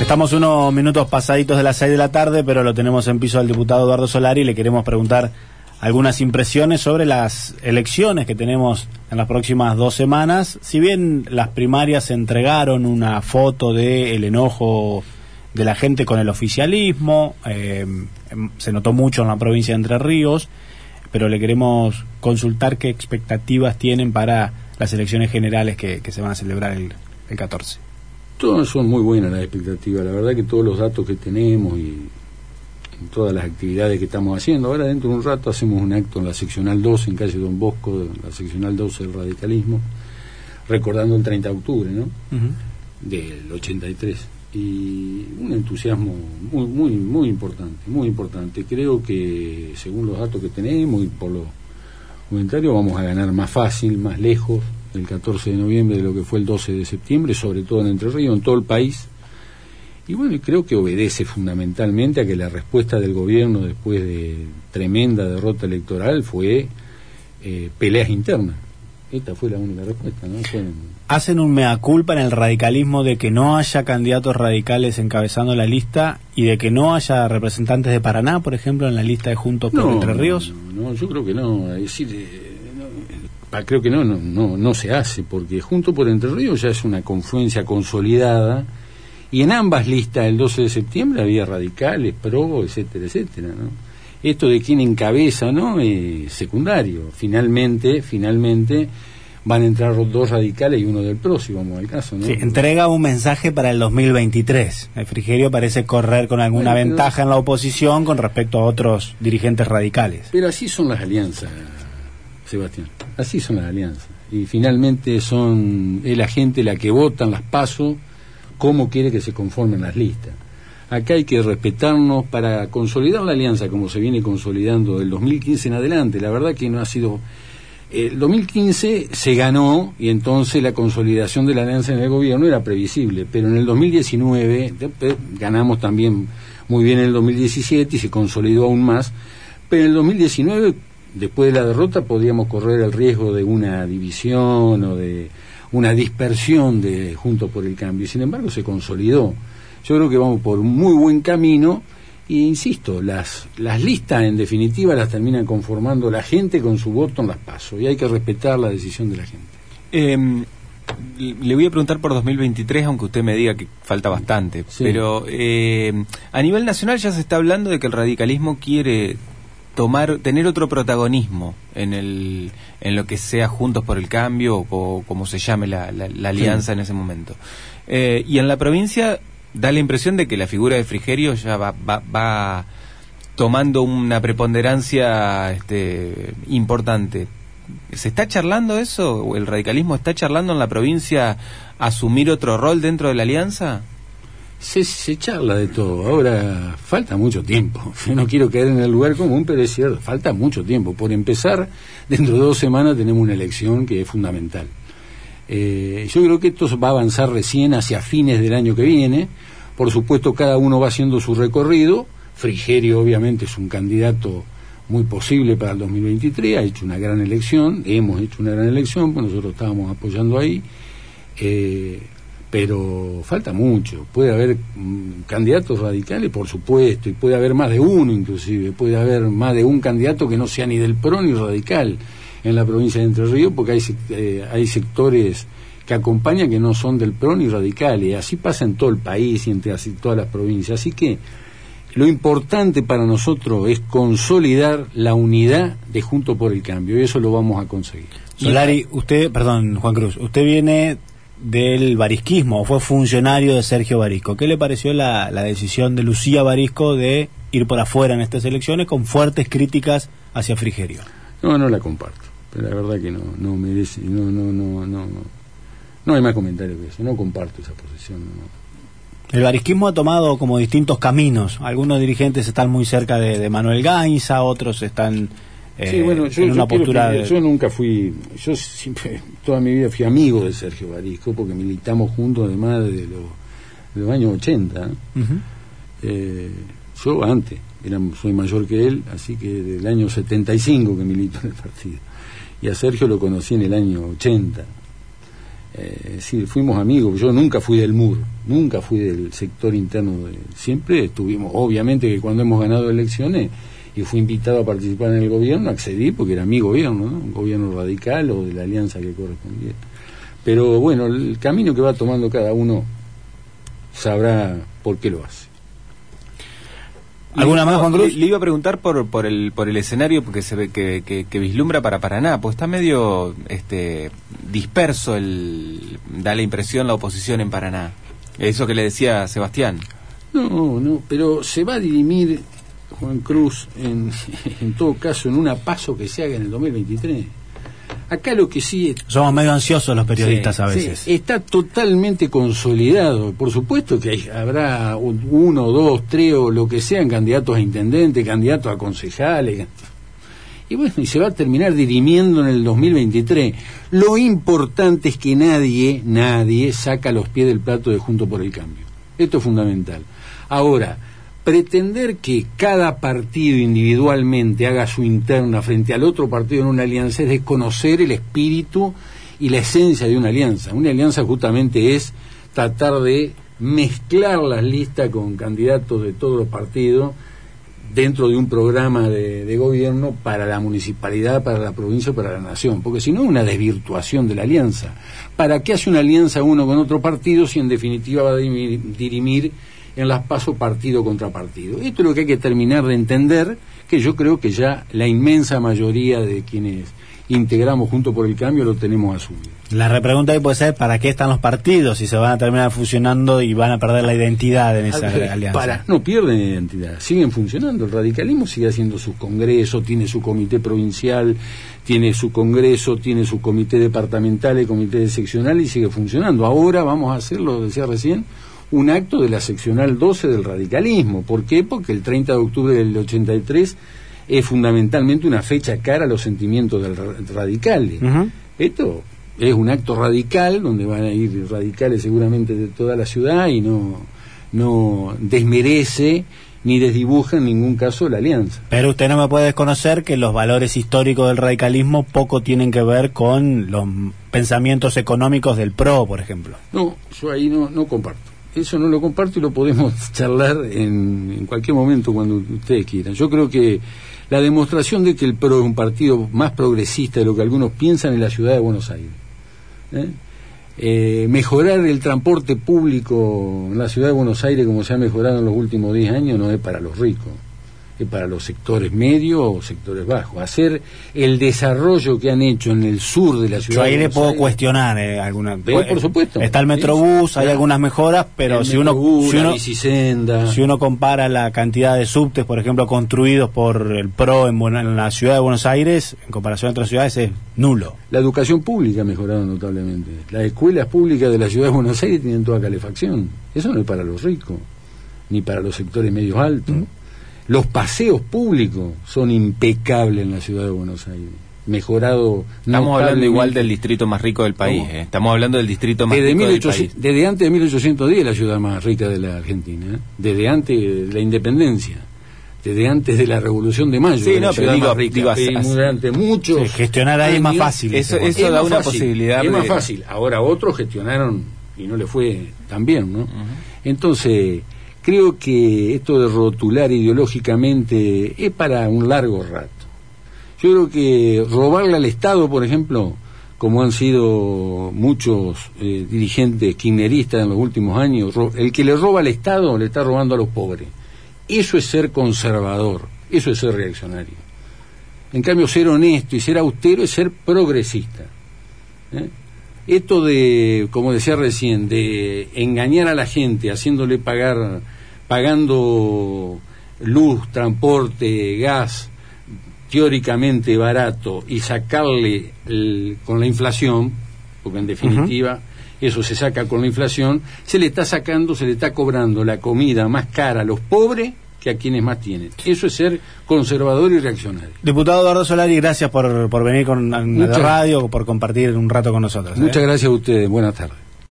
Estamos unos minutos pasaditos de las 6 de la tarde, pero lo tenemos en piso al diputado Eduardo Solari y le queremos preguntar algunas impresiones sobre las elecciones que tenemos en las próximas dos semanas. Si bien las primarias entregaron una foto del enojo de la gente con el oficialismo, eh, se notó mucho en la provincia de Entre Ríos, pero le queremos consultar qué expectativas tienen para las elecciones generales que, se van a celebrar el, el 14. Todas son muy buenas las expectativas, la verdad que todos los datos que tenemos y todas las actividades que estamos haciendo, ahora dentro de un rato hacemos un acto en la seccional 2 en calle Don Bosco, la seccional 12 del radicalismo, recordando el 30 de octubre, ¿no? Del 83 y un entusiasmo muy muy muy importante, muy importante. Creo que según los datos que tenemos y por los comentarios vamos a ganar más fácil, más lejos el 14 de noviembre de lo que fue el 12 de septiembre, sobre todo en Entre Ríos, en todo el país. Y bueno, creo que obedece fundamentalmente a que la respuesta del gobierno después de tremenda derrota electoral fue eh, peleas internas. Esta fue la única respuesta, ¿no? Hacen un mea culpa en el radicalismo de que no haya candidatos radicales encabezando la lista y de que no haya representantes de Paraná, por ejemplo, en la lista de Juntos por Entre Ríos. No, yo creo que no. Es decir, eh, creo que no, no, no, no se hace, porque junto por Entre Ríos ya es una confluencia consolidada, y en ambas listas el 12 de septiembre había radicales, pro, etcétera, etcétera, ¿no? Esto de quién encabeza, ¿no? Es secundario. Finalmente, finalmente van a entrar dos radicales y uno del PRO, si vamos al caso, ¿no? Sí, entrega un mensaje para el 2023. El Frigerio parece correr con alguna ventaja en la oposición con respecto a otros dirigentes radicales. Pero así son las alianzas, Sebastián. Así son las alianzas. Y finalmente son, es la gente la que votan las pasos, cómo quiere que se conformen las listas. Acá hay que respetarnos para consolidar la alianza como se viene consolidando del 2015 en adelante. La verdad que no ha sido... El 2015 se ganó y entonces la consolidación de la alianza en el gobierno era previsible, pero en el 2019 ganamos también muy bien en el 2017 y se consolidó aún más, pero en el 2019 después de la derrota podríamos correr el riesgo de una división o de una dispersión de Juntos por el Cambio. Y sin embargo se consolidó. Yo creo que vamos por un muy buen camino e insisto, las, las listas en definitiva las terminan conformando la gente con su voto en las pasos y hay que respetar la decisión de la gente. Em, le voy a preguntar por 2023, aunque usted me diga que falta bastante, pero eh, a nivel nacional ya se está hablando de que el radicalismo quiere tomar, tener otro protagonismo en, el, en lo que sea Juntos por el Cambio o, como se llame la, la, alianza en ese momento. Eh, y en la provincia da la impresión de que la figura de Frigerio ya va, va, va tomando una preponderancia este, importante. ¿Se está charlando eso? ¿El radicalismo está charlando en la provincia asumir otro rol dentro de la alianza? Se, charla de todo. Ahora falta mucho tiempo. No quiero caer en el lugar común, pero es cierto, falta mucho tiempo. Por empezar, dentro de dos semanas tenemos una elección que es fundamental. Eh, yo creo que esto va a avanzar recién hacia fines del año que viene. Por supuesto, cada uno va haciendo su recorrido. Frigerio, obviamente, es un candidato muy posible para el 2023. Ha hecho una gran elección. Hemos hecho una gran elección, pues nosotros estábamos apoyando ahí. Eh, pero falta mucho. Puede haber mm, candidatos radicales, por supuesto, y puede haber más de uno inclusive, puede haber más de un candidato que no sea ni del PRO ni radical en la provincia de Entre Ríos, porque hay, eh, sectores que acompañan que no son del PRO ni radicales, así pasa en todo el país y así, todas las provincias. Así que lo importante para nosotros es consolidar la unidad de Junto por el Cambio, y eso lo vamos a conseguir. Solari, usted, perdón, Juan Cruz, usted viene del barisquismo, fue funcionario de Sergio Barisco. ¿Qué le pareció la, la, decisión de Lucía Barisco de ir por afuera en estas elecciones con fuertes críticas hacia Frigerio? No, no la comparto. Pero la verdad que no, no merece, no, no, no, no, no, hay más comentarios que eso. No comparto esa posición. El barisquismo ha tomado como distintos caminos. Algunos dirigentes están muy cerca de, de Manuel Gainza, otros están sí, bueno, yo, yo nunca fui, yo siempre, toda mi vida fui amigo de Sergio Barisco, porque militamos juntos además de, los años 80. Eh, yo antes, era, soy mayor que él, así que del año 75 que milito en el partido. Y a Sergio lo conocí en el año 80. Eh, sí, fuimos amigos, yo nunca fui del MUR, nunca fui del sector interno, de, siempre estuvimos, obviamente que cuando hemos ganado elecciones y fui invitado a participar en el gobierno, accedí porque era mi gobierno, un gobierno radical o de la alianza que correspondía. Pero bueno, el camino que va tomando cada uno sabrá por qué lo hace. ¿Alguna más, Juan Cruz? Le, iba a preguntar por, por, el, por el escenario porque se ve que, que, vislumbra para Paraná, pues está medio este, disperso, el, da la impresión la oposición en Paraná. Eso que le decía Sebastián. No, no, pero se va a dirimir, Juan Cruz, en, en todo caso, en una paso que se haga en el 2023. Acá lo que sí... Somos medio ansiosos los periodistas a veces. está totalmente consolidado. Por supuesto que habrá uno, dos, tres o lo que sean candidatos a intendente, candidatos a concejales. Y bueno, y se va a terminar dirimiendo en el 2023. Lo importante es que nadie, nadie saca los pies del plato de Junto por el Cambio. Esto es fundamental. Ahora, pretender que cada partido individualmente haga su interna frente al otro partido en una alianza es desconocer el espíritu y la esencia de una alianza. Una alianza justamente es tratar de mezclar las listas con candidatos de todos los partidos dentro de un programa de, gobierno para la municipalidad, para la provincia, para la nación, porque si no es una desvirtuación de la alianza. ¿Para qué hace una alianza uno con otro partido si en definitiva va a dirimir en las paso partido contra partido. Esto es lo que hay que terminar de entender, que yo creo que ya la inmensa mayoría de quienes integramos junto por el cambio lo tenemos asumido. La repregunta ahí puede ser, ¿para qué están los partidos si se van a terminar fusionando y van a perder la identidad en esa alianza? Para, no pierden identidad, siguen funcionando. El radicalismo sigue haciendo sus congresos, tiene su comité provincial, tiene su congreso, tiene su comité departamental y comité seccional y sigue funcionando. Ahora vamos a hacer, lo decía recién, un acto de la seccional 12 del radicalismo. ¿Por qué? Porque el 30 de octubre del 83 es fundamentalmente una fecha cara a los sentimientos del radicales. Esto es un acto radical donde van a ir radicales seguramente de toda la ciudad y no, no desmerece ni desdibuja en ningún caso la alianza. Pero usted no me puede desconocer que los valores históricos del radicalismo poco tienen que ver con los pensamientos económicos del PRO, por ejemplo. No, yo ahí no, no comparto eso no lo comparto y lo podemos charlar en, cualquier momento cuando ustedes quieran. Yo creo que la demostración de que el PRO es un partido más progresista de lo que algunos piensan en la ciudad de Buenos Aires. ¿eh? Eh, mejorar el transporte público en la ciudad de Buenos Aires como se ha mejorado en los últimos 10 años no es para los ricos para los sectores medios o sectores bajos. Hacer el desarrollo que han hecho en el sur de la ciudad. Yo ahí le puedo cuestionar eh, alguna. por supuesto. Está el Metrobús, hay algunas mejoras, pero si uno, si uno, si uno compara la cantidad de subtes, por ejemplo, construidos por el PRO en, en, la ciudad de Buenos Aires, en comparación a otras ciudades, es nulo. La educación pública ha mejorado notablemente. Las escuelas públicas de la ciudad de Buenos Aires tienen toda calefacción. Eso no es para los ricos, ni para los sectores medios altos. ¿Mm? Los paseos públicos son impecables en la ciudad de Buenos Aires. Mejorado. Estamos hablando igual del distrito más rico del país. ¿eh? Estamos hablando del distrito más rico del país. Desde antes de 1810 la ciudad más rica de la Argentina. ¿eh? Desde antes de la independencia. Desde antes de la Revolución de Mayo. Sí, no, pero digo, rica, durante muchos. gestionar ahí es más fácil. Eso, da una posibilidad. Es más fácil. Ahora otros gestionaron y no le fue tan bien, ¿no? Entonces Creo que esto de rotular ideológicamente es para un largo rato. Yo creo que robarle al Estado, por ejemplo, como han sido muchos eh, dirigentes kirchneristas en los últimos años, el que le roba al Estado le está robando a los pobres. Eso es ser conservador, eso es ser reaccionario. En cambio, ser honesto y ser austero es ser progresista. ¿eh? Esto de, como decía recién, de engañar a la gente haciéndole pagar pagando luz, transporte, gas teóricamente barato y sacarle con la inflación, porque en definitiva eso se saca con la inflación, se le está sacando, se le está cobrando la comida más cara a los pobres que a quienes más tienen. Eso es ser conservador y reaccionario. Diputado Eduardo Solari, gracias por, por venir con la radio, por compartir un rato con nosotros. Muchas ¿eh? gracias a ustedes. Buenas tardes.